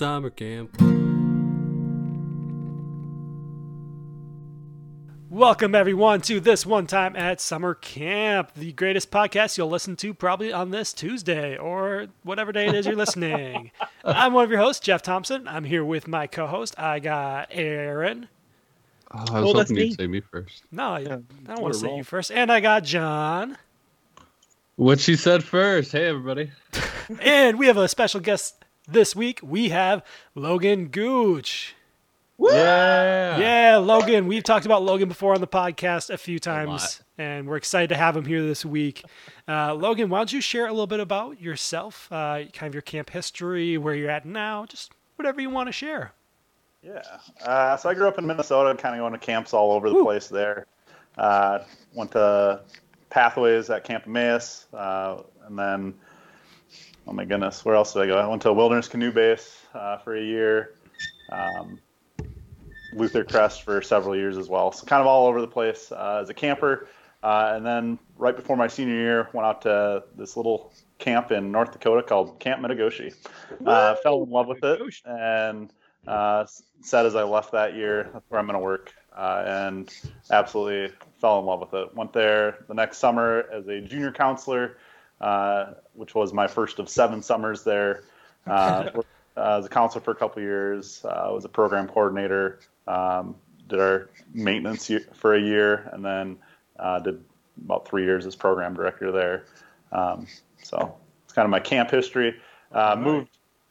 one time summer camp. Welcome, everyone, to this one time at summer camp, the greatest podcast you'll listen to probably on this Tuesday or whatever day it is you're listening. I'm one of your hosts, Jeff Thompson. I'm here with my co host. I got Aaron. Oh, I was Well, hoping me. you'd say me first. No, I, I don't want to a say you first. And I got John. What she said first. Hey, everybody. And we have a special guest this week. We have Logan Gooch. Yeah. Yeah, Logan. We've talked about Logan before on the podcast a few times, lot. and we're excited to have him here this week. Uh, Logan, why don't you share a little bit about yourself, uh, kind of your camp history, where you're at now, just whatever you want to share. Yeah. Uh, so I grew up in Minnesota, kind of going to camps all over the Woo. place there. Uh, went to Pathways at Camp Emmaus, uh, and then, oh my goodness, where else did I go? I went to Wilderness Canoe Base uh, for a year, um, Luther Crest for several years as well. So kind of all over the place uh, as a camper. Uh, and then right before my senior year, went out to this little camp in North Dakota called Camp Metigoshe. Uh, fell in love with it and uh, said as I left that year, that's where I'm going to work. Uh, and absolutely fell in love with it. Went there the next summer as a junior counselor, uh, which was my first of seven summers there. Uh, worked, uh, as a counselor for a couple years, uh, was a program coordinator, um, did our maintenance for a year, and then uh, did about three years as program director there. Um, so it's kind of my camp history. Uh, Moved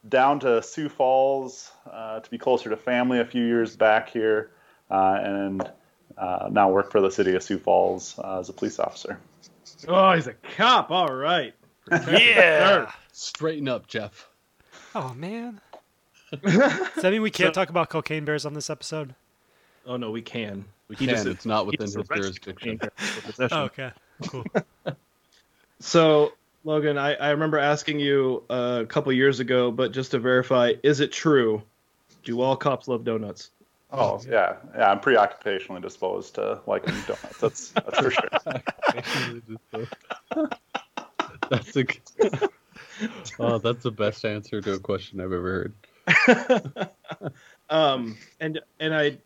down to Sioux Falls uh, to be closer to family a few years back here, uh, and uh, now work for the city of Sioux Falls uh, as a police officer. Oh, he's a cop. All right. Yeah. Straighten up, Jeff. oh man. Does that mean we can't talk about cocaine bears on this episode? Oh no, we can. We He can. just- it's not he within his jurisdiction. cocaine for possession. Oh, okay. Cool. So, Logan, I, I remember asking you uh, a couple years ago, but just to verify, is it true? Do all cops love donuts? Oh yeah, yeah. I'm preoccupationally disposed to liking donuts. That's that's for sure. that's a. oh, that's the best answer to a question I've ever heard. um, and and I,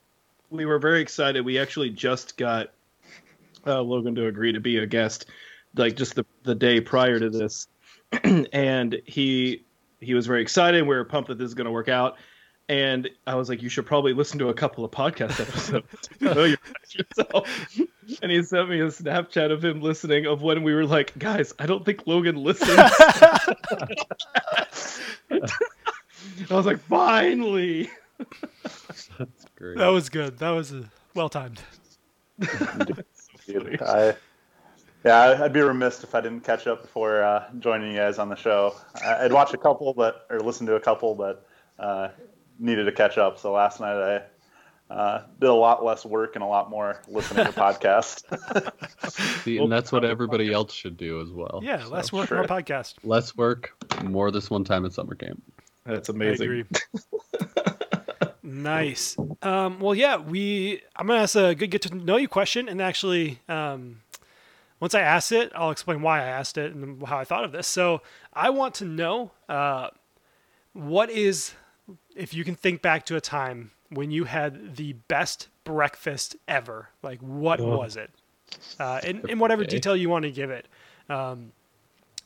we were very excited. We actually just got uh, Logan to agree to be a guest, like just the the day prior to this, and he he was very excited. We were pumped that this is going to work out. And I was like, you should probably listen to a couple of podcast episodes to familiarize yourself. And he sent me a Snapchat of him listening of when we were like, guys, I don't think Logan listens. I was like, finally. That's great. that was good. That was uh, well timed. I, yeah, I- I'd be remiss if I didn't catch up before uh, joining you guys on the show. I- I'd watch a couple, but or listen to a couple, but uh, needed to catch up. So last night I uh, did a lot less work and a lot more listening to podcasts. See, and that's what everybody else should do as well. Yeah, So, less work sure. on our podcast. Less work, more this one time at summer camp. That's I amazing. agree. nice. Um, well, yeah, we. I'm gonna ask a good get to know you question, and actually, um, once I ask it, I'll explain why I asked it and how I thought of this. So, I want to know uh, what is, if you can think back to a time when you had the best breakfast ever. Like, what Oh. was it? Uh, in, in whatever Okay. detail you want to give it. Um,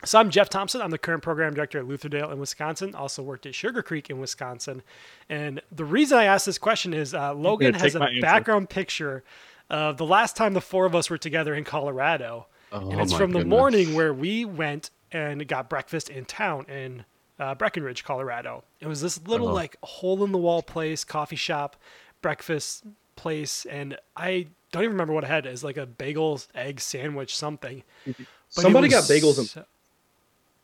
so I'm Jeff Thompson. I'm the current program director at Lutherdale in Wisconsin. Also worked at Sugar Creek in Wisconsin. And the reason I asked this question is uh, Logan has a answer. background picture of the last time the four of us were together in Colorado. Oh, and it's from the goodness. morning where we went and got breakfast in town in uh, Breckenridge, Colorado. It was this little Uh-huh. like hole in the wall place, coffee shop, breakfast place, and I don't even remember what I had. It was like a bagel, egg sandwich, something. But Somebody got bagels and so-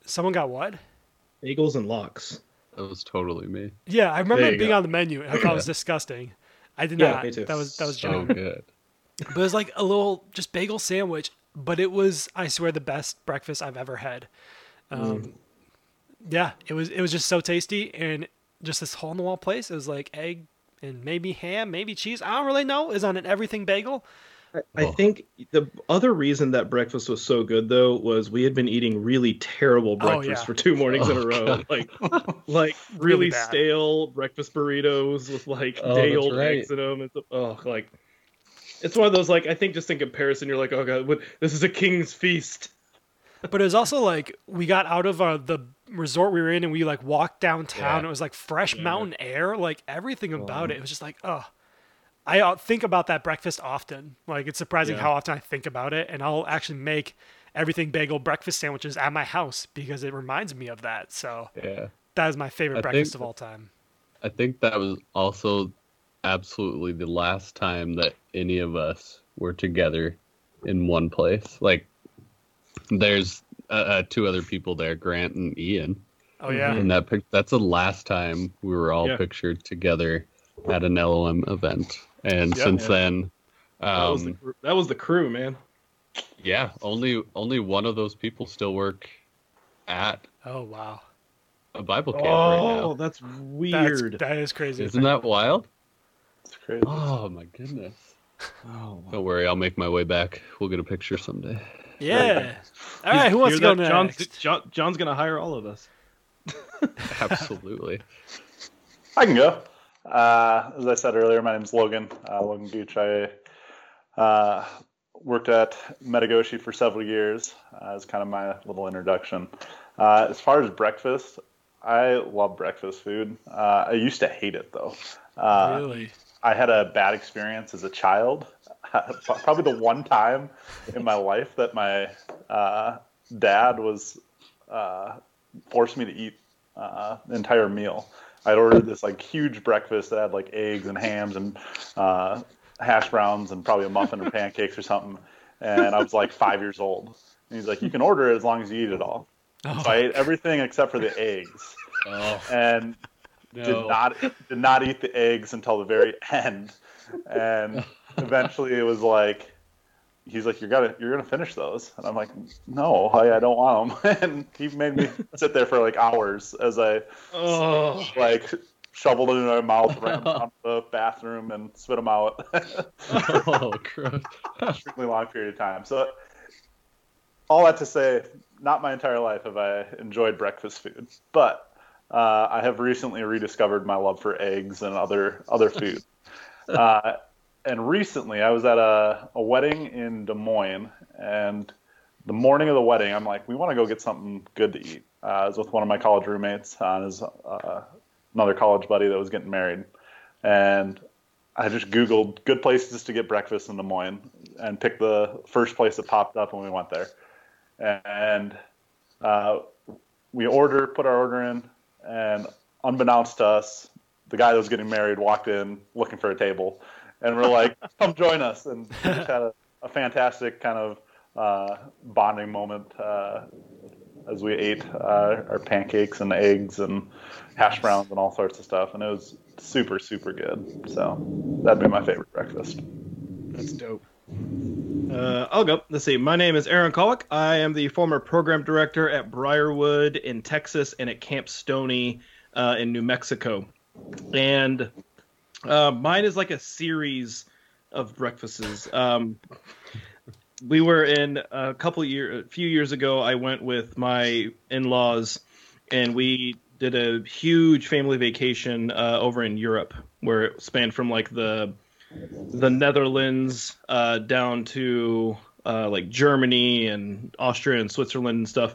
Someone got what? bagels and locks. That was totally me. Yeah, I remember it being go. on the menu, and I thought it was disgusting. I did Yeah, not. me too. That was that was So John. good. But it was like a little just bagel sandwich, but it was I swear the best breakfast I've ever had. Um, Yeah, it was it was just so tasty and just this hole in the wall place. It was like egg and maybe ham, maybe cheese. I don't really know. It was on an everything bagel, I, I Oh. think the other reason that breakfast was so good though was we had been eating really terrible Oh, breakfast yeah. for two mornings in a Oh, row. God. Like like Really really, stale breakfast burritos with like Oh, day old right. eggs in them. It's oh like it's one of those like I think just in comparison you're like oh god what, this is a king's feast. But it was also like we got out of uh, the resort we were in and we like walked downtown. Yeah. It was like fresh Yeah. mountain air. Like everything about Oh. it. It was just like, oh. I uh, think about that breakfast often. Like it's surprising Yeah. how often I think about it, and I'll actually make everything bagel breakfast sandwiches at my house because it reminds me of that. So Yeah. that is my favorite I breakfast think- of all time. I think that was also absolutely the last time that any of us were together in one place. Like, there's uh, uh, two other people there, Grant and Ian, Oh yeah, and that pic- that's the last time we were all Yeah. pictured together at an LOM event. And Yeah. since Yeah. then, That was the um, cr- that was the crew man. yeah, only only one of those people still work at oh wow, a Bible camp right Oh, now. that's that's weird. that is crazy. Isn't that wild? It's crazy. Oh my goodness. oh, wow. Don't worry, I'll make my way back. We'll get a picture someday. Yeah. All right, who wants to go that? next? John's, John, John's gonna hire all of us. Absolutely. I can go. Uh, as I said earlier, my name's Logan. Uh, Logan Gooch. I uh, worked at Metigoshe for several years. Uh, as kind of my little introduction. Uh, as far as breakfast, I love breakfast food. Uh, I used to hate it though. Uh, really? I had a bad experience as a child. Probably the one time in my life that my uh, dad was uh, forced me to eat uh, the entire meal. I'd ordered this like huge breakfast that had like eggs and hams and uh, hash browns and probably a muffin or pancakes or something. And I was like five years old. And he's like, "You can order it as long as you eat it all." Oh, So I ate everything except for the eggs, Oh and did not did not eat the eggs until the very end, and eventually it was like, he's like, "You're gonna you're gonna finish those," and I'm like, "No, I, I don't want them," and he made me sit there for like hours as I Oh, like shoveled it in my mouth, ran to the bathroom, and spit them out. oh, gross. extremely long period of time. So, all that to say, not my entire life have I enjoyed breakfast food, but uh, I have recently rediscovered my love for eggs and other other food. uh, and recently, I was at a, a wedding in Des Moines, and the morning of the wedding, I'm like, we want to go get something good to eat. Uh, I was with one of my college roommates and his uh, another college buddy that was getting married, and I just Googled good places to get breakfast in Des Moines and picked the first place that popped up when we went there. And uh, we order, put our order in, and unbeknownst to us, the guy that was getting married walked in looking for a table. And we're like, come join us. And we just had a, a fantastic kind of uh, bonding moment uh, as we ate uh, our pancakes and eggs and hash browns and all sorts of stuff. And it was super, super good. So that'd be my favorite breakfast. that's dope. Uh, I'll go. Let's see. My name is Aaron Kowick. I am the former program director at Briarwood in Texas and at Camp Stoney uh, in New Mexico. And uh, mine is like a series of breakfasts. Um, we were in a couple year, a few years ago. I went with my in-laws, and we did a huge family vacation uh, over in Europe, where it spanned from like the the Netherlands uh, down to uh, like Germany and Austria and Switzerland and stuff.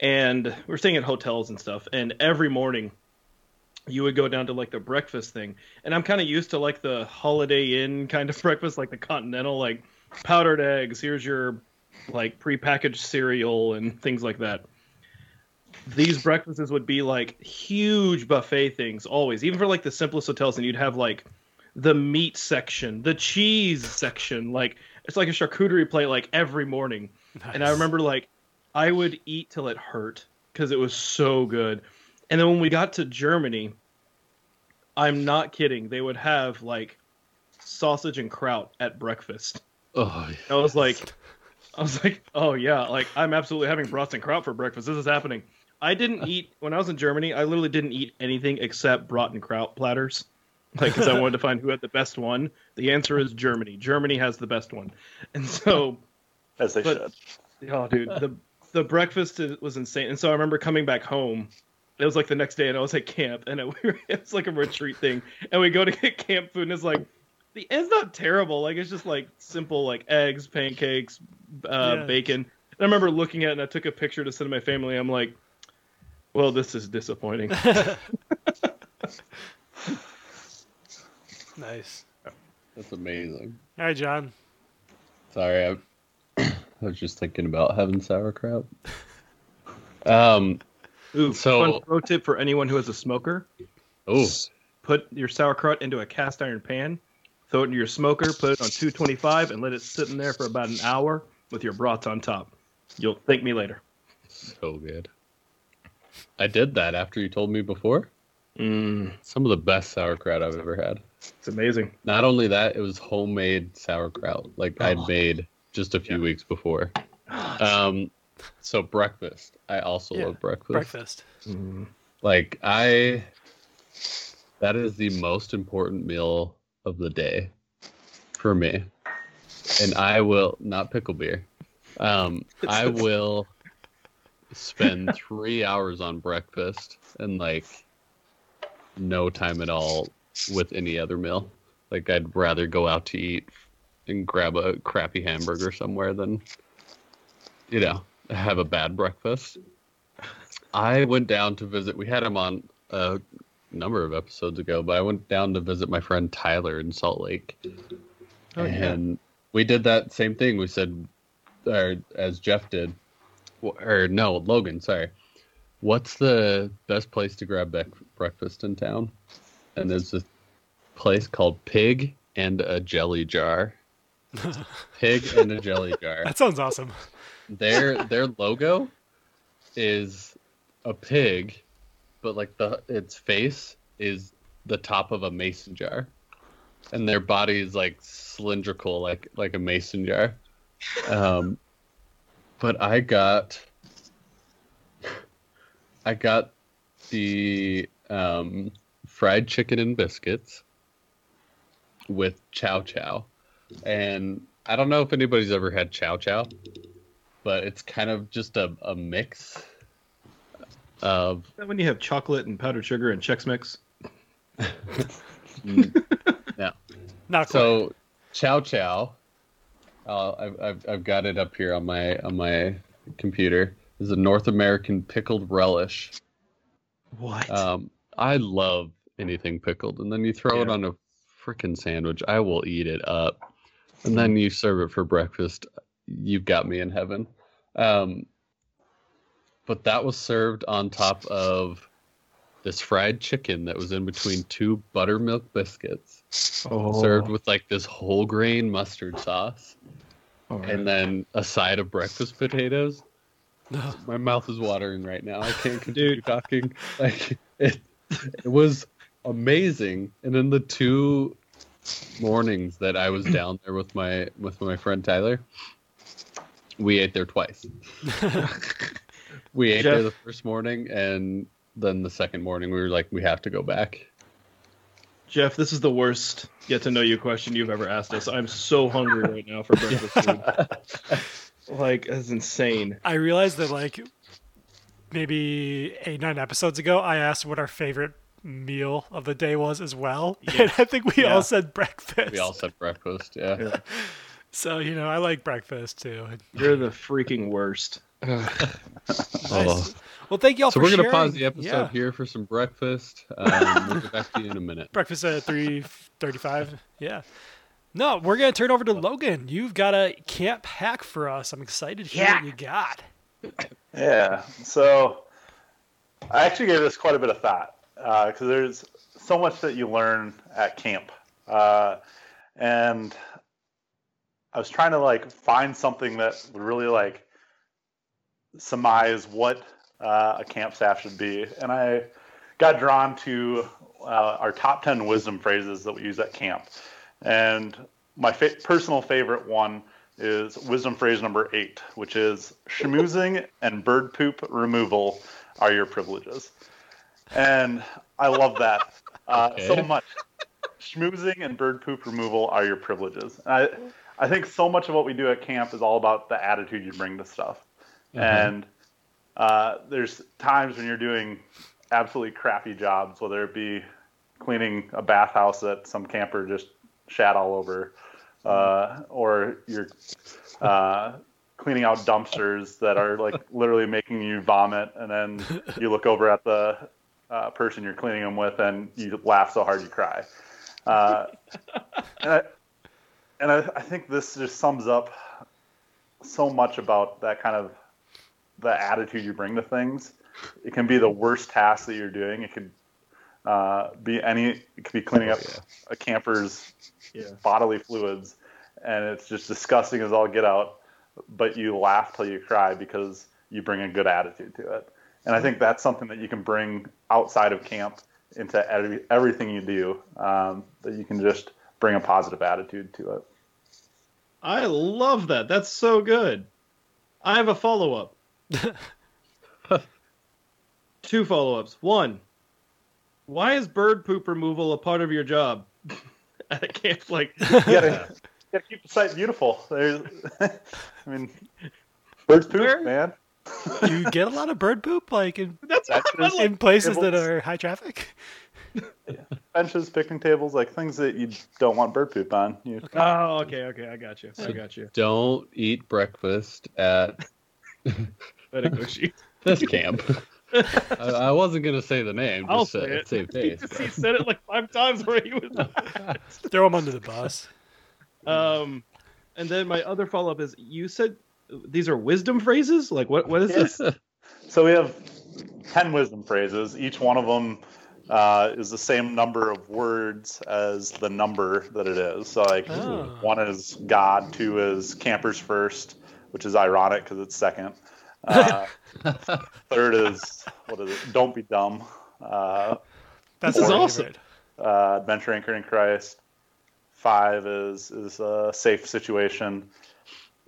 And we we're staying at hotels and stuff. And every morning, you would go down to like the breakfast thing. And I'm kind of used to like the Holiday Inn kind of breakfast, like the continental, like powdered eggs. Here's your like prepackaged cereal and things like that. These breakfasts would be like huge buffet things always, even for like the simplest hotels. And you'd have like the meat section, the cheese section. Like it's like a charcuterie plate like every morning. And I remember like I would eat till it hurt because it was so good. And then when we got to Germany, I'm not kidding. They would have like sausage and kraut at breakfast. Oh, I was like, I was like, oh yeah, like I'm absolutely having brats and kraut for breakfast. This is happening. I didn't eat when I was in Germany. I literally didn't eat anything except brat and kraut platters. like because I wanted to find who had the best one. The answer is Germany. Germany has the best one, and so as they But- should. oh, dude, the the breakfast was insane. And so I remember coming back home. It was like the next day, and I was at camp, and it, it was like a retreat thing. And we go to get camp food, and it's like the it's not terrible. Like it's just like simple, like eggs, pancakes, uh, Yeah. bacon. And I remember looking at it, and I took a picture to send to my family. I'm like, well, this is disappointing. Nice. That's amazing. All right, John. Sorry, I, I was just thinking about having sauerkraut. Um. Ooh, So- fun pro tip for anyone who is a smoker: Oh, put your sauerkraut into a cast iron pan, throw it into your smoker, put it on 225, and let it sit in there for about an hour with your brats on top. You'll thank me later. so good. I did that after you told me before. Mm, Some of the best sauerkraut I've ever had. it's amazing. Not only that, it was homemade sauerkraut, like I'd Oh. made just a few weeks before. Um, so breakfast. I also Yeah, love breakfast. Breakfast. Mm. Like I, that is the most important meal of the day for me, and I will not pickle beer. Um, I will spend three hours on breakfast and like no time at all with any other meal. Like I'd rather go out to eat and grab a crappy hamburger somewhere than, you know, have a bad breakfast. I went down to visit. We had him on a number of episodes ago, but I went down to visit my friend Tyler in Salt Lake, Oh, yeah. and we did that same thing. We said, or as Jeff did, or no, Logan. Sorry. What's the best place to grab bec- breakfast in town? And there's this place called Pig and a Jelly Jar. Pig and a Jelly Jar That sounds awesome. Their their logo is a pig, but like the its face is the top of a mason jar, and their body is like cylindrical, like like a mason jar. Um, but I got I got the um, fried chicken and biscuits with chow chow, and I don't know if anybody's ever had chow chow but it's kind of just a, a mix of Is that when you have chocolate and powdered sugar and Chex Mix? no. Not quite. so chow chow uh, I've, I've, I've got it up here on my on my computer is a north american pickled relish What? um, i love anything pickled and then you throw it on a freaking sandwich i will eat it up and then you serve it for breakfast you've got me in heaven. Um, but that was served on top of this fried chicken that was in between two buttermilk biscuits oh, served with like this whole grain mustard sauce right. and then a side of breakfast potatoes. My mouth is watering right now. I can't continue talking. Like it, it was amazing. And then the two mornings that i was down there with my with my friend tyler we ate there twice we ate there the first morning and then the second morning we were like we have to go back Jeff, this is the worst get to know you question you've ever asked us. I'm so hungry right now for breakfast food. like, that's insane. I realized that like maybe eight nine episodes ago, I asked what our favorite meal of the day was as well, and I think we Yeah. all said breakfast. we all said breakfast yeah, Yeah. So you know, I like breakfast too. You're the freaking worst. Nice. Well, thank you all So for we're gonna pause the episode Yeah. here for some breakfast. Um, we'll get back to you in a minute. Breakfast at three thirty-five. Yeah. No, we're gonna turn over to Logan. You've got a camp hack for us. I'm excited to hear what you got. Yeah. So I actually gave this quite a bit of thought because there's so much that you learn at camp, uh, and I was trying to like find something that would really like surmise what uh, a camp staff should be, and I got drawn to uh, our top ten wisdom phrases that we use at camp, and my fa- personal favorite one is wisdom phrase number eight, which is schmoozing and bird poop removal are your privileges. And I love that uh, so much schmoozing and bird poop removal are your privileges. I, I think so much of what we do at camp is all about the attitude you bring to stuff. Uh-huh. And uh, there's times when you're doing absolutely crappy jobs, whether it be cleaning a bathhouse that some camper just shat all over, uh, or you're uh, cleaning out dumpsters that are like literally making you vomit, and then you look over at the uh, person you're cleaning them with, and you laugh so hard you cry. Uh, I, and I, I think this just sums up so much about that kind of the attitude you bring to things. It can be the worst task that you're doing. It could uh, be any. It could be cleaning Oh, up yeah. a camper's Yeah. bodily fluids, and it's just disgusting as all get out. But you laugh till you cry because you bring a good attitude to it. And I think that's something that you can bring outside of camp into every, everything you do. Um, that you can just bring a positive attitude to it. I love that. That's so good. I have a follow up. Two follow ups. One, why is bird poop removal a part of your job? At a camp like You gotta, you gotta keep the site beautiful. There's, I mean, bird poop, Where? man. Do you get a lot of bird poop like in, that's That's what I'm just- like. in places that are high traffic? Benches, picnic tables, like things that you don't want bird poop on. You, Oh, okay, okay, I got you. I got you. Don't eat breakfast at Better this camp. I, I wasn't gonna say the name, I'll just say to it. save He, just- he said it like five times where he was. Throw them under the bus. Um, and then my other follow up is you said these are wisdom phrases. Like what? What is this? So we have 10 wisdom phrases. Each one of them uh, is the same number of words as the number that it is. So, like, Oh. one is God, two is campers first, which is ironic because it's second. Uh, third is, what is it? Don't be dumb. Uh, That's This is awesome. uh, adventure anchor in Christ. Five is is a safe situation.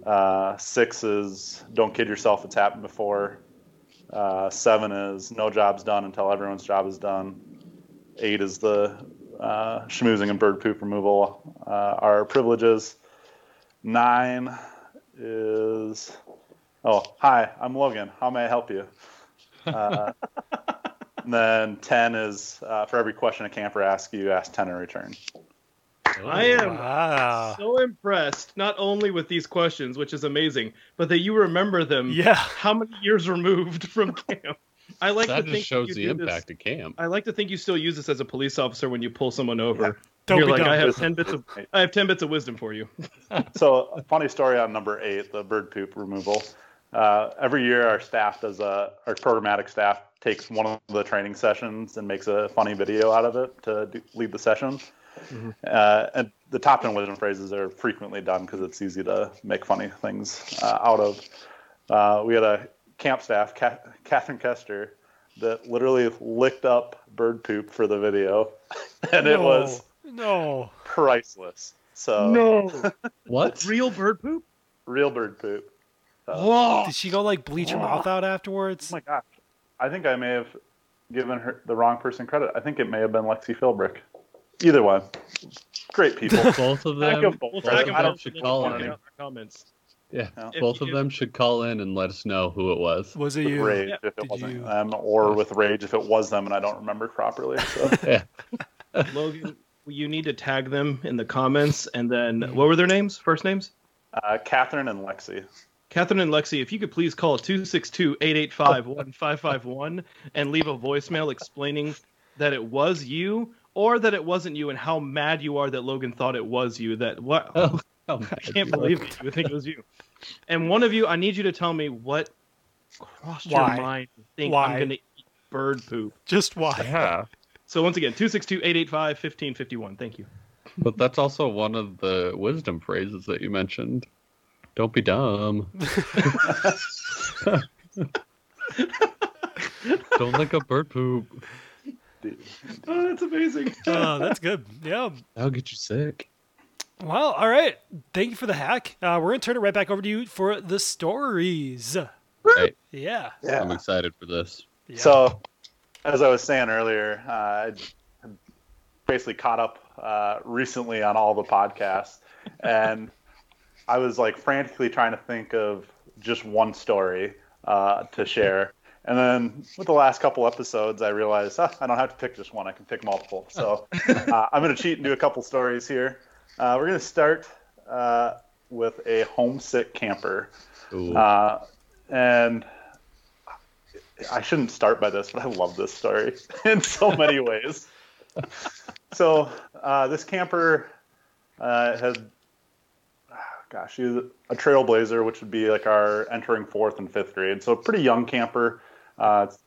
Uh, six is don't kid yourself. It's happened before. Uh, seven is no job's done until everyone's job is done. Eight is the uh, schmoozing and bird poop removal uh, are privileges. Nine is oh hi, I'm Logan. How may I help you? Uh, and then ten is uh, for every question a camper asks you, ask ten in return. I am Wow. so impressed not only with these questions, which is amazing, but that you remember them. Yeah. How many years removed from camp? I like that to just think shows you the do this- impact of camp. I like to think you still use this as a police officer when you pull someone over. Don't You're be like, dumb. I have ten bits of I have ten bits of wisdom for you. So, a funny story on number eight, the bird poop removal. Uh, every year, our staff does a, our programmatic staff takes one of the training sessions and makes a funny video out of it to do, lead the session. Mhm. Uh, and the top 10 wisdom phrases are frequently done because it's easy to make funny things uh, out of. Uh, we had a camp staff, Ca- Catherine Kester, that literally licked up bird poop for the video, and it was No. priceless. So, No, What? real bird poop. real bird poop. Uh, Whoa. Did she go like bleach her mouth out afterwards? Oh my gosh. I think I may have given her the wrong person credit. I think it may have been Lexi Philbrick. Either one. Great people. Both of them. of both. We'll both of them them down should call the in. comments. Yeah, Yeah. If both you- of them should call in and let us know who it was. Was it with you? rage Yeah. if it Did wasn't you- them, or with rage if it was them and I don't remember properly. So Yeah. Logan, you need to tag them in the comments, and then what were their names? First names? uh, Catherine and Lexi. Catherine and Lexi, if you could please call 262-885-1551 and leave a voicemail explaining that it was you or that it wasn't you and how mad you are that Logan thought it was you. That what Oh, oh I can't believe it. You would think it was you. And one of you, I need you to tell me what crossed Why? your mind to think Why? I'm gonna eat bird poop. Just why? Yeah. So once again, 262-885-1551. Thank you. But that's also one of the wisdom phrases that you mentioned. Don't be dumb. Don't lick up bird poop. Oh, that's amazing. Oh, that's good. Yeah. That'll get you sick. Well, all right. Thank you for the hack. Uh, we're gonna turn it right back over to you for the stories. Right. Yeah. yeah. I'm excited for this. yeah. So, as I was saying earlier, uh, I basically caught up uh, recently on all the podcasts, and I was like frantically trying to think of just one story uh, to share. And then with the last couple episodes, I realized ah, I don't have to pick just one; I can pick multiple. So uh, I'm going to cheat and do a couple stories here. Uh, we're going to start uh, with a homesick camper, uh, and I shouldn't start by this, but I love this story in so many ways. so uh, this camper uh, has, gosh, she's a trailblazer, which would be like our entering fourth and fifth grade. So pretty young camper. Uh, it's,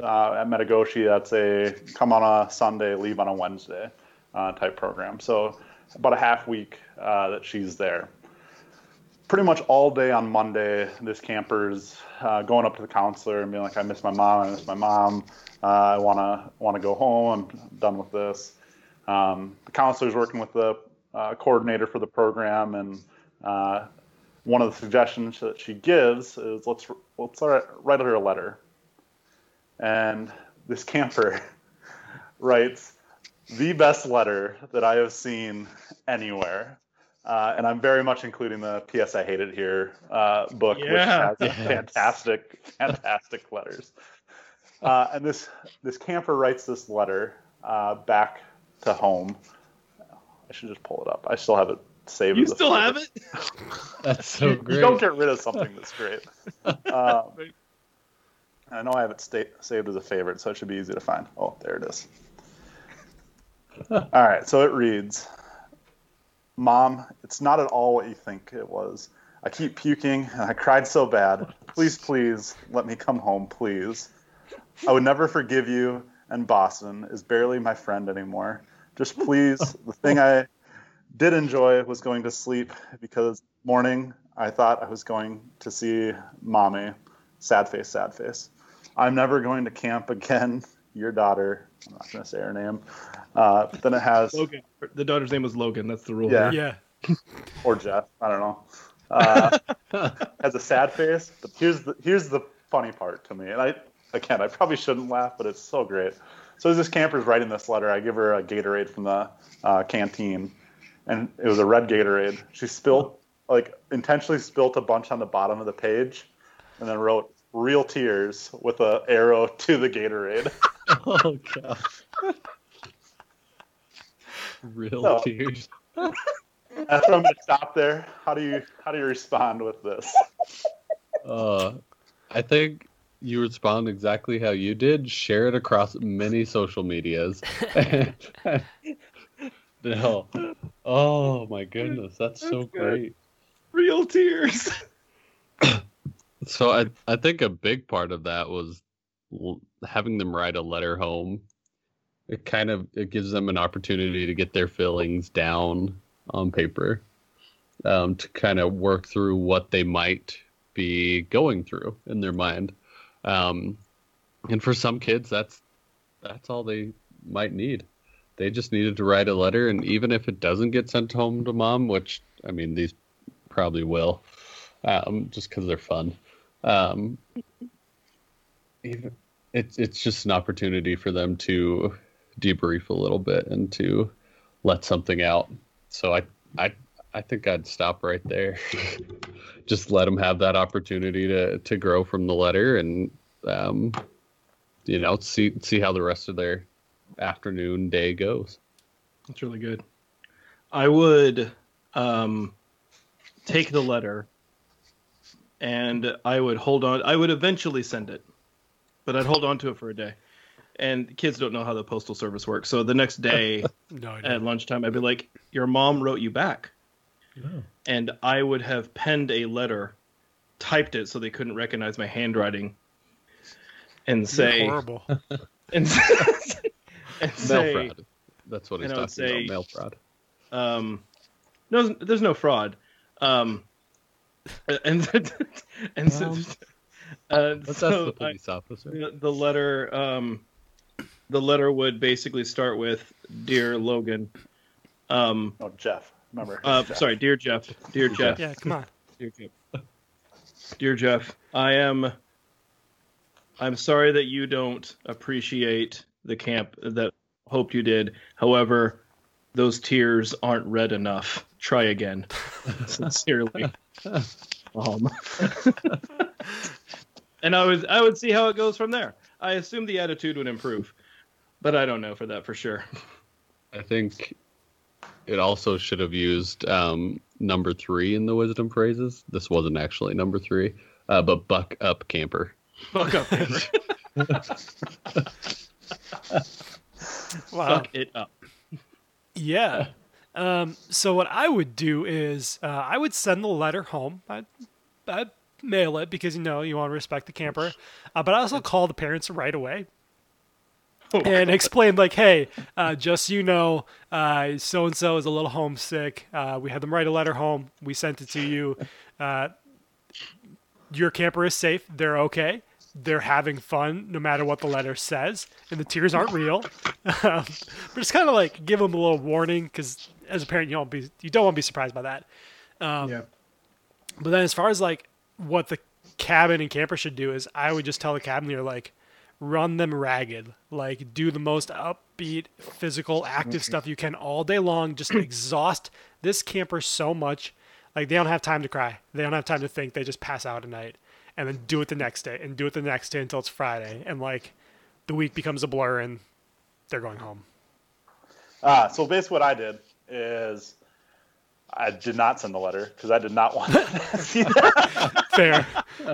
uh, at Metigoshe, that's a come on a Sunday, leave on a Wednesday uh, type program. So about a half week uh, that she's there. Pretty much all day on Monday, this camper's uh, going up to the counselor and being like, "I miss my mom. I miss my mom. Uh, I wanna wanna go home. I'm done with this." Um, the counselor's working with the uh, coordinator for the program, and uh, one of the suggestions that she gives is let's let's write her a letter. And this camper writes the best letter that I have seen anywhere. Uh, and I'm very much including the P.S. I Hate It Here uh, book, Yeah. which has fantastic, fantastic letters. Uh, and this this camper writes this letter uh, back to home. I should just pull it up. I still have it saved. You as a still have it? That's so great. You don't get rid of something that's great. Um, I know I have it sta- saved as a favorite, so it should be easy to find. Oh, there it is. All right, so it reads Mom, it's not at all what you think it was. I keep puking and I cried so bad. Please, please, let me come home, please. I would never forgive you, and Boston is barely my friend anymore. Just please, the thing I did enjoy was going to sleep because morning I thought I was going to see mommy. Sad face, sad face. I'm never going to camp again. Your daughter. I'm not going to say her name. Uh, but then it has Logan. The daughter's name was Logan. That's the rule. Yeah. here. Yeah. or Jeff. I don't know. Uh, has a sad face. But here's the here's the funny part to me. And I again, I probably shouldn't laugh, but it's so great. So as this camper's writing this letter, I give her a Gatorade from the uh, canteen, and it was a red Gatorade. She spilled like intentionally spilt a bunch on the bottom of the page, and then wrote "real tears" with a arrow to the Gatorade. oh god. Real No. tears. That's where I'm going to stop there. How do you how do you respond with this? Uh, I think you respond exactly how you did. Share it across many social medias. no. Oh my goodness, that's, so good. great. Real tears. So I I think a big part of that was having them write a letter home. It kind of it gives them an opportunity to get their feelings down on paper, um, to kind of work through what they might be going through in their mind. Um, and for some kids, that's that's all they might need. They just needed to write a letter, and even if it doesn't get sent home to mom, which I mean these probably will, um, just because they're fun. Even it's it's just an opportunity for them to debrief a little bit and to let something out. So I I I think I'd stop right there. just let them have that opportunity to to grow from the letter and um, you know see see how the rest of their afternoon day goes. That's really good. I would um, take the letter and I would hold on. I would eventually send it, but I'd hold on to it for a day. And kids don't know how the postal service works. So the next day No at lunchtime, I'd be like, Your mom wrote you back. And I would have penned a letter, typed it so they couldn't recognize my handwriting, and You're say, horrible. and, and Mail say, fraud. That's what he's and I talking say- about. Mail fraud. um, no, there's no fraud. Um, and and so, Um, uh, Let's so ask the I- officer. the, the letter, um, the letter would basically start with "Dear Logan." Um, Oh, Jeff. Remember? uh, Jeff. sorry, dear Jeff, dear Jeff, Yeah, come on. dear Jeff, dear Jeff. I am. I'm sorry that you don't appreciate the camp that hoped you did. However, those tears aren't red enough. Try again. Sincerely. Um, and I would I would see how it goes from there. I assume the attitude would improve, but I don't know for that for sure. I think it also should have used um, number three in the wisdom phrases. This wasn't actually number three, uh, but buck up camper. Buck up, Amber. Wow. Fuck it up. Yeah. Um, so what I would do is uh, I would send the letter home. I'd, I'd mail it because you know you want to respect the camper, uh, but I also call the parents right away and explain like, hey, uh, just so you know, so and so is a little homesick. Uh, we had them write a letter home. We sent it to you. Uh, your camper is safe. They're okay. They're having fun no matter what the letter says, and the tears aren't real. um, but it's kind of like give them a little warning because as a parent, you don't be you don't want to be surprised by that. Um, yeah. But then as far as like what the cabin and camper should do is I would just tell the cabin leader like run them ragged. Like do the most upbeat, physical, active stuff you can all day long. Just exhaust this camper so much. Like they don't have time to cry. They don't have time to think. They just pass out at night. And then do it the next day and do it the next day until it's Friday. And like the week becomes a blur and they're going home. Uh, so basically, what I did is I did not send the letter because I did not want to see that. Fair.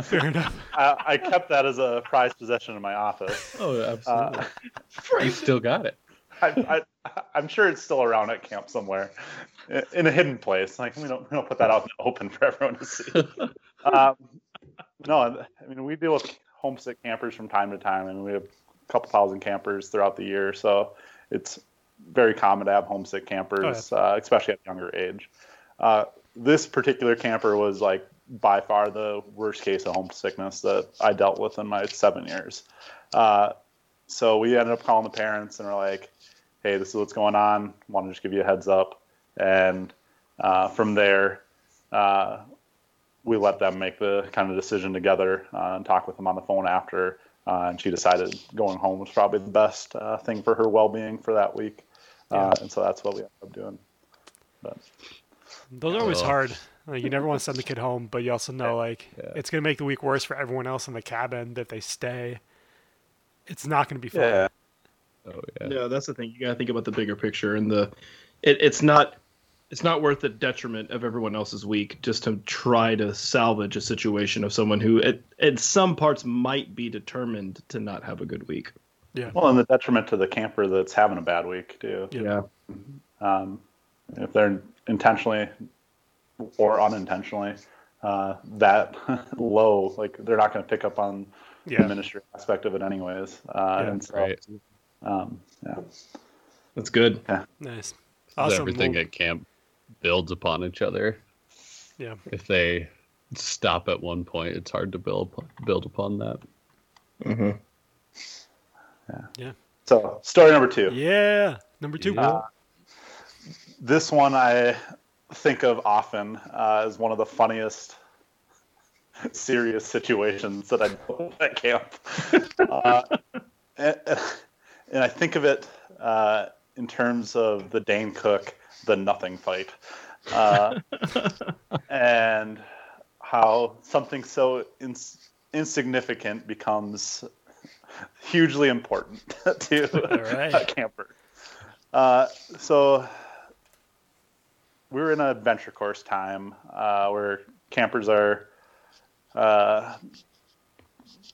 Fair enough. I, I kept that as a prized possession in my office. Oh, absolutely. Uh, you still got it. I, I, I'm sure it's still around at camp somewhere, in a hidden place. Like we don't we don't put that out in the open for everyone to see. um, no, I mean we deal with homesick campers from time to time, and we have a couple thousand campers throughout the year, so it's very common to have homesick campers, uh, especially at a younger age. Uh, this particular camper was like by far the worst case of homesickness that I dealt with in my seven years. Uh, so we ended up calling the parents and we're like, hey, this is what's going on. Want to just give you a heads up. And uh, from there, uh, we let them make the kind of decision together uh, and talk with them on the phone after. Uh, and she decided going home was probably the best uh, thing for her well-being for that week. Uh, and so that's what we ended up doing. But Those are always hard. Like you never want to send the kid home, but you also know like Yeah. it's gonna make the week worse for everyone else in the cabin that they stay. It's not gonna be fun. yeah, Oh yeah. Yeah, that's the thing. You gotta think about the bigger picture and the it, it's not it's not worth the detriment of everyone else's week just to try to salvage a situation of someone who at, at some parts might be determined to not have a good week. Yeah. Well, and the detriment to the camper that's having a bad week too. Yeah. um, if they're intentionally or unintentionally uh, that low, like they're not going to pick up on the ministry aspect of it anyways. Uh, Yeah, and so, right. um, yeah, That's good. Nice. 'Cause Awesome. Everything Well, at camp builds upon each other. yeah. If they stop at one point, it's hard to build build upon that. Mm-hmm. Yeah. Yeah. So story number two. Yeah. Number two. Yeah. Uh, This one I think of often uh, as one of the funniest serious situations that I with at camp. uh, and, and I think of it uh, in terms of the Dane Cook, the nothing fight, uh, and how something so ins- insignificant becomes hugely important to right. a camper. Uh, so we were in an adventure course time uh, where campers are uh,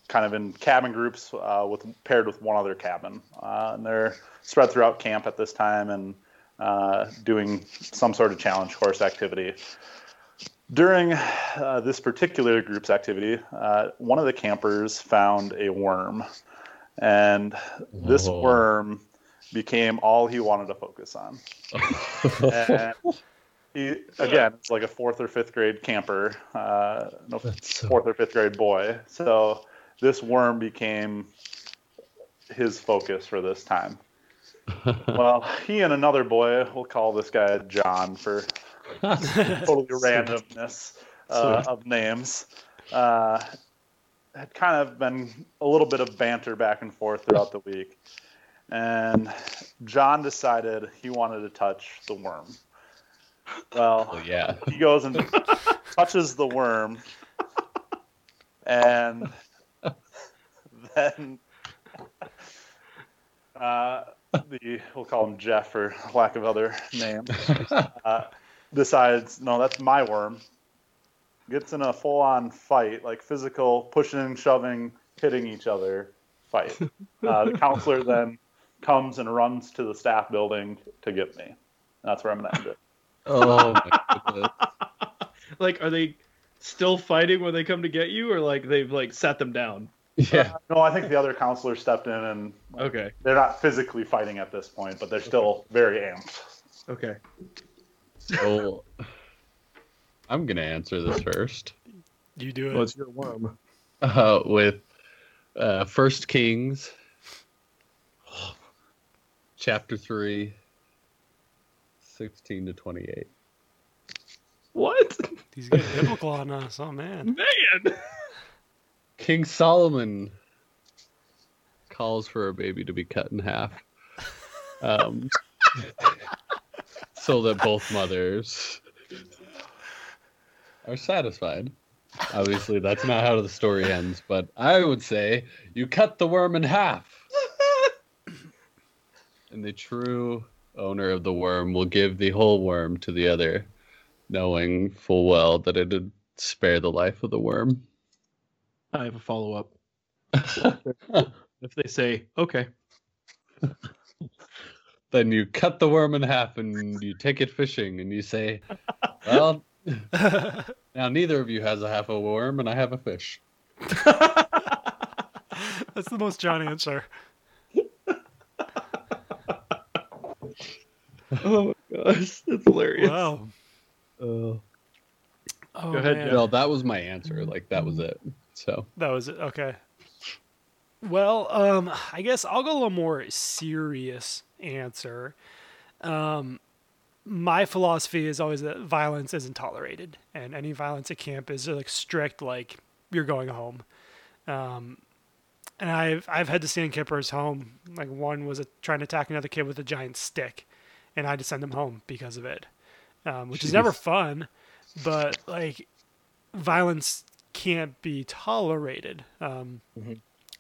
kind of in cabin groups uh, with paired with one other cabin, uh, and they're spread throughout camp at this time and uh, doing some sort of challenge course activity. During uh, this particular group's activity, uh, one of the campers found a worm, and this Whoa. worm became all he wanted to focus on. And he again, it's like a fourth or fifth grade camper, uh, no That's so- fourth or fifth grade boy. So this worm became his focus for this time. well, he and another boy, we'll call this guy John for totally randomness uh, of names, uh, had kind of been a little bit of banter back and forth throughout the week. and John decided he wanted to touch the worm. Well, Oh yeah. he goes and touches the worm, and then uh, the we'll call him Jeff for lack of other name uh, decides no, that's my worm. Gets in a full-on fight, like physical pushing, shoving, hitting each other fight. Uh, the counselor then comes and runs to the staff building to get me. That's where I'm gonna end it. Oh my goodness. Like, are they still fighting when they come to get you, or like they've like sat them down? Yeah. No, I think the other counselor stepped in and Okay. they're not physically fighting at this point, but they're still very amped. Okay. So I'm gonna answer this first. You do it. Well, it's your worm. Uh, with uh, First Kings, chapter three, 16 to 28. What? He's getting biblical on us. Oh man. Man. King Solomon calls for a baby to be cut in half, um, so that both mothers are satisfied. Obviously, that's not how the story ends, but I would say you cut the worm in half. And the true owner of the worm will give the whole worm to the other, knowing full well that it would spare the life of the worm. I have a follow up. If they say okay, then you cut the worm in half and you take it fishing and you say, Well, now neither of you has a half a worm and I have a fish. That's the most John answer. oh my gosh, that's hilarious. Wow. Oh. Oh, Go ahead, man. Jeff. That was my answer. Like, that was it. So, That was it. Okay. Well, um, I guess I'll go a little more serious answer. Um, my philosophy is always that violence isn't tolerated, and any violence at camp is like strict, like you're going home. Um, and I've I've had to send campers home. Like one was a, trying to attack another kid with a giant stick, and I had to send them home because of it, um, which is never fun. But like, violence can't be tolerated. Um,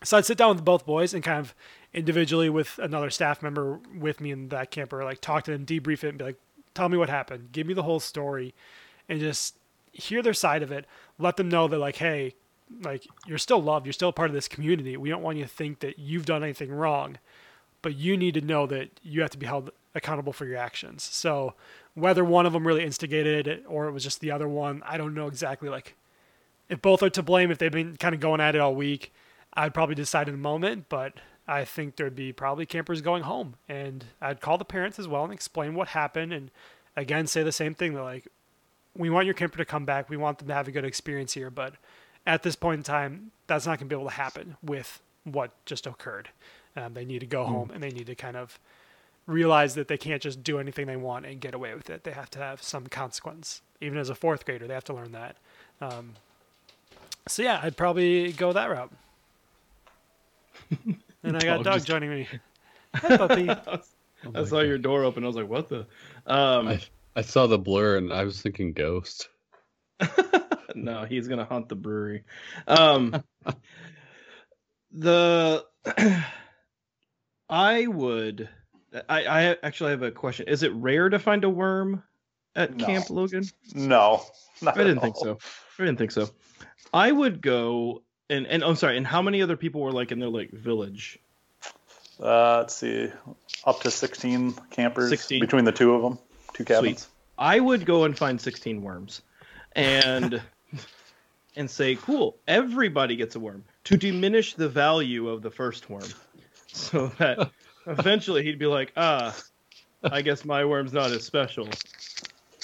So I'd sit down with both boys and kind of individually with another staff member with me in that camper, like talk to them, debrief it, and be like, "Tell me what happened. Give me the whole story," and just hear their side of it. Let them know that like, hey, like you're still loved. You're still a part of this community. We don't want you to think that you've done anything wrong, but you need to know that you have to be held accountable for your actions. So whether one of them really instigated it or it was just the other one, I don't know exactly. Like if both are to blame, if they've been kind of going at it all week, I'd probably decide in a moment. But I think there'd be probably campers going home, and I'd call the parents as well and explain what happened, and again say the same thing. They're like, we want your camper to come back. We want them to have a good experience here, but at this point in time, that's not going to be able to happen with what just occurred. Um, they need to go home and they need to kind of realize that they can't just do anything they want and get away with it. They have to have some consequence. Even as a fourth grader, they have to learn that. Um, so yeah, I'd probably go that route. And I got Dog Doug just- joining me. Hi, puppy. I saw your door open. I was like, "What the?" Um, I, I saw the blur and I was thinking ghost. no, he's gonna haunt the brewery. Um, the I would. I, I actually have a question. Is it rare to find a worm at No. Camp Logan? No, I didn't think so. I didn't think so. I would go and and I'm sorry. And how many other people were like in their like village? Uh, let's see, up to 16 campers 16. between the two of them, two cabins. I would go and find 16 worms, and and say, "Cool, everybody gets a worm." To diminish the value of the first worm, so that eventually he'd be like, "Ah, I guess my worm's not as special."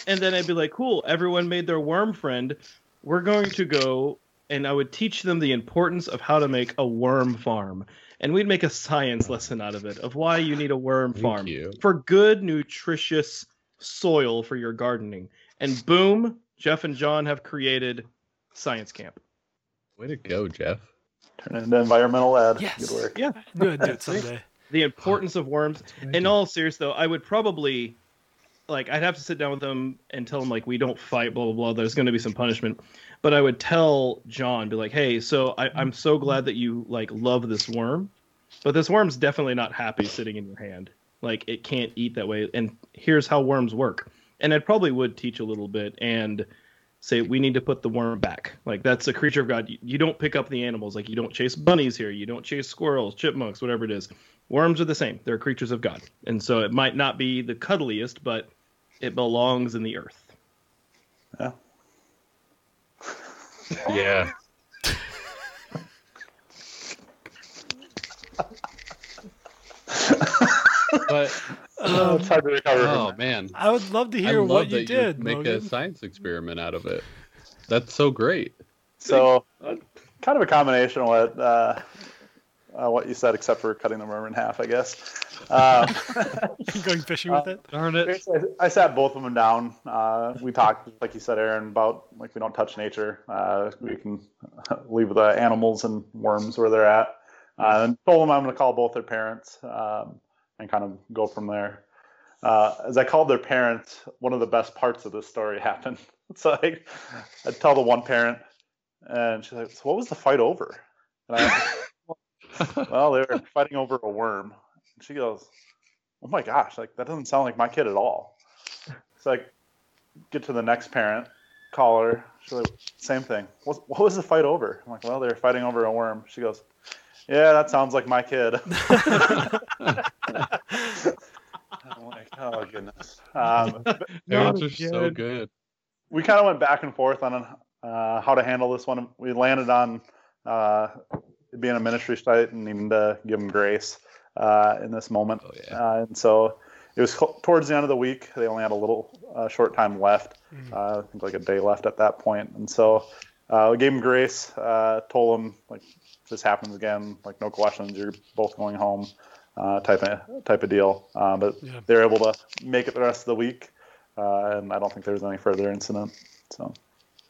And then I'd be like, "Cool, everyone made their worm friend. We're going to go." And I would teach them the importance of how to make a worm farm. And we'd make a science lesson out of it of why you need a worm Thank farm you. for good, nutritious soil for your gardening. And boom, Jeff and John have created Science Camp. Way to go, Jeff. Turn it into environmental ed. Yes. Good work. Yeah. I'm gonna do it someday. the importance of worms. In all serious though, I would probably like I'd have to sit down with them and tell them like we don't fight, blah blah blah. There's going to be some punishment, but I would tell John, be like, hey, so I, I'm so glad that you like love this worm, but this worm's definitely not happy sitting in your hand. Like it can't eat that way, and here's how worms work. And I probably would teach a little bit and say we need to put the worm back. Like that's a creature of God. You, you don't pick up the animals. Like you don't chase bunnies here. You don't chase squirrels, chipmunks, whatever it is. Worms are the same. They're creatures of God, and so it might not be the cuddliest, but it belongs in the earth. Yeah. Yeah. but Oh, it's hard to recover oh man, I would love to I hear love what that you did. make Logan. a science experiment out of it. That's so great. So, kind of a combination of what uh, uh, what you said, except for cutting the worm in half, I guess. Um, Going fishing with it. Darn it! Basically, I sat both of them down. Uh, we talked, like you said, Aaron, about like we don't touch nature. Uh, we can leave the animals and worms where they're at. Uh, and told them I'm going to call both their parents um, and kind of go from there. Uh, as I called their parents, one of the best parts of this story happened. So I, I'd tell the one parent, and she's like, "So what was the fight over?" And I, well, they were fighting over a worm. And she goes, "Oh my gosh, like that doesn't sound like my kid at all." So I get to the next parent, call her. She's like, "Same thing. What, what was the fight over?" I'm like, "Well, they were fighting over a worm." She goes, "Yeah, that sounds like my kid." I'm like, "Oh goodness." Um, but Parents Not are so good. we kind of went back and forth on uh, how to handle this one. We landed on uh, it being a ministry site and needing to give them grace uh, in this moment. Oh yeah. Uh, and so it was cl- towards the end of the week. They only had a little uh, short time left. Mm. Uh, I think like a day left at that point. And so uh, we gave them grace. Uh, told them like if this happens again, like no questions. You're both going home. Uh, type of type of deal. Uh, but Yeah. they were able to make it the rest of the week. Uh, and I don't think there was any further incident. So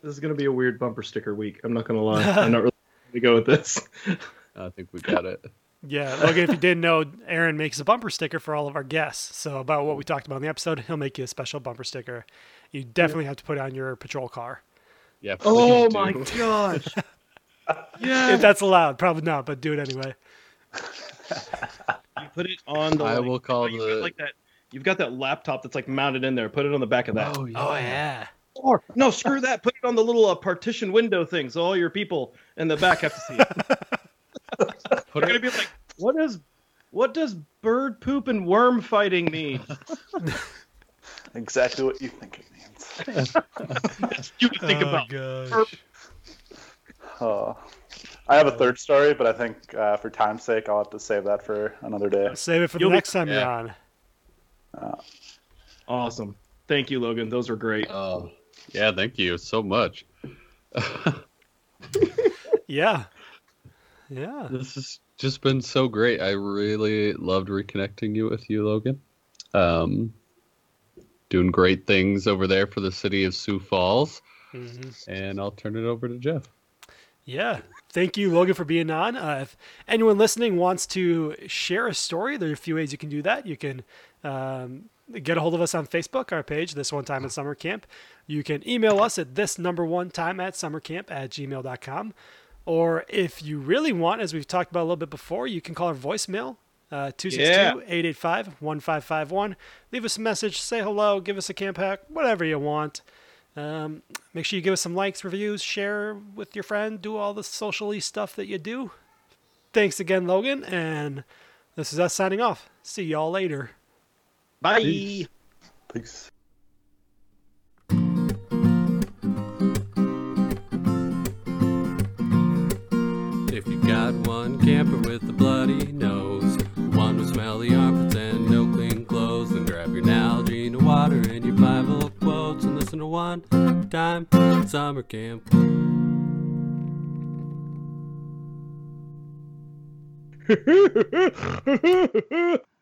This is gonna be a weird bumper sticker week. I'm not gonna lie. I'm not really going to go with this. I think we got it. Yeah, Logan, if you didn't know, Aaron makes a bumper sticker for all of our guests. So about what we mm. talked about in the episode, he'll make you a special bumper sticker. You definitely have to put it on your patrol car. Yeah. Oh please my do. gosh! yeah, If that's allowed, probably not, but do it anyway. you put it on the. I like- will call you've got, the- like that. You've got that laptop that's like mounted in there. Put it on the back of that. Oh yeah. Oh yeah. Or no, screw that. Put it on the little uh, partition window thing, so all your people in the back have to see it. Put They're gonna be like, "What does, what does bird poop and worm fighting mean?" exactly what you think it means. You would think oh, about. gosh. Uh, I have a third story, but I think uh, for time's sake, I'll have to save that for another day. Save it for You'll the be- next time you're yeah. on. Awesome. Thank you, Logan. Those are great. oh yeah. Thank you so much. Yeah. Yeah. This has just been so great. I really loved reconnecting you with you, Logan. Um, doing great things over there for the city of Sioux Falls, hmm and I'll turn it over to Jeff. Yeah. Thank you, Logan, for being on. Uh, if anyone listening wants to share a story, there are a few ways you can do that. You can um, get a hold of us on Facebook, our page, This One Time at Summer Camp. You can email us at this number one time at summercamp at gmail.com. Or if you really want, as we've talked about a little bit before, you can call our voicemail, uh, 262-885-1551. Leave us a message, say hello, give us a camp hack, whatever you want. Um, make sure you give us some likes, reviews, share with your friend, do all the socially stuff that you do. Thanks again, Logan, and this is us signing off. See y'all later. Bye. Peace. Peace. If you got one camper with a bloody nose, one with smelly armpits and no clean clothes, then grab your Nalgene water and your Bible quotes and listen to one time summer camp.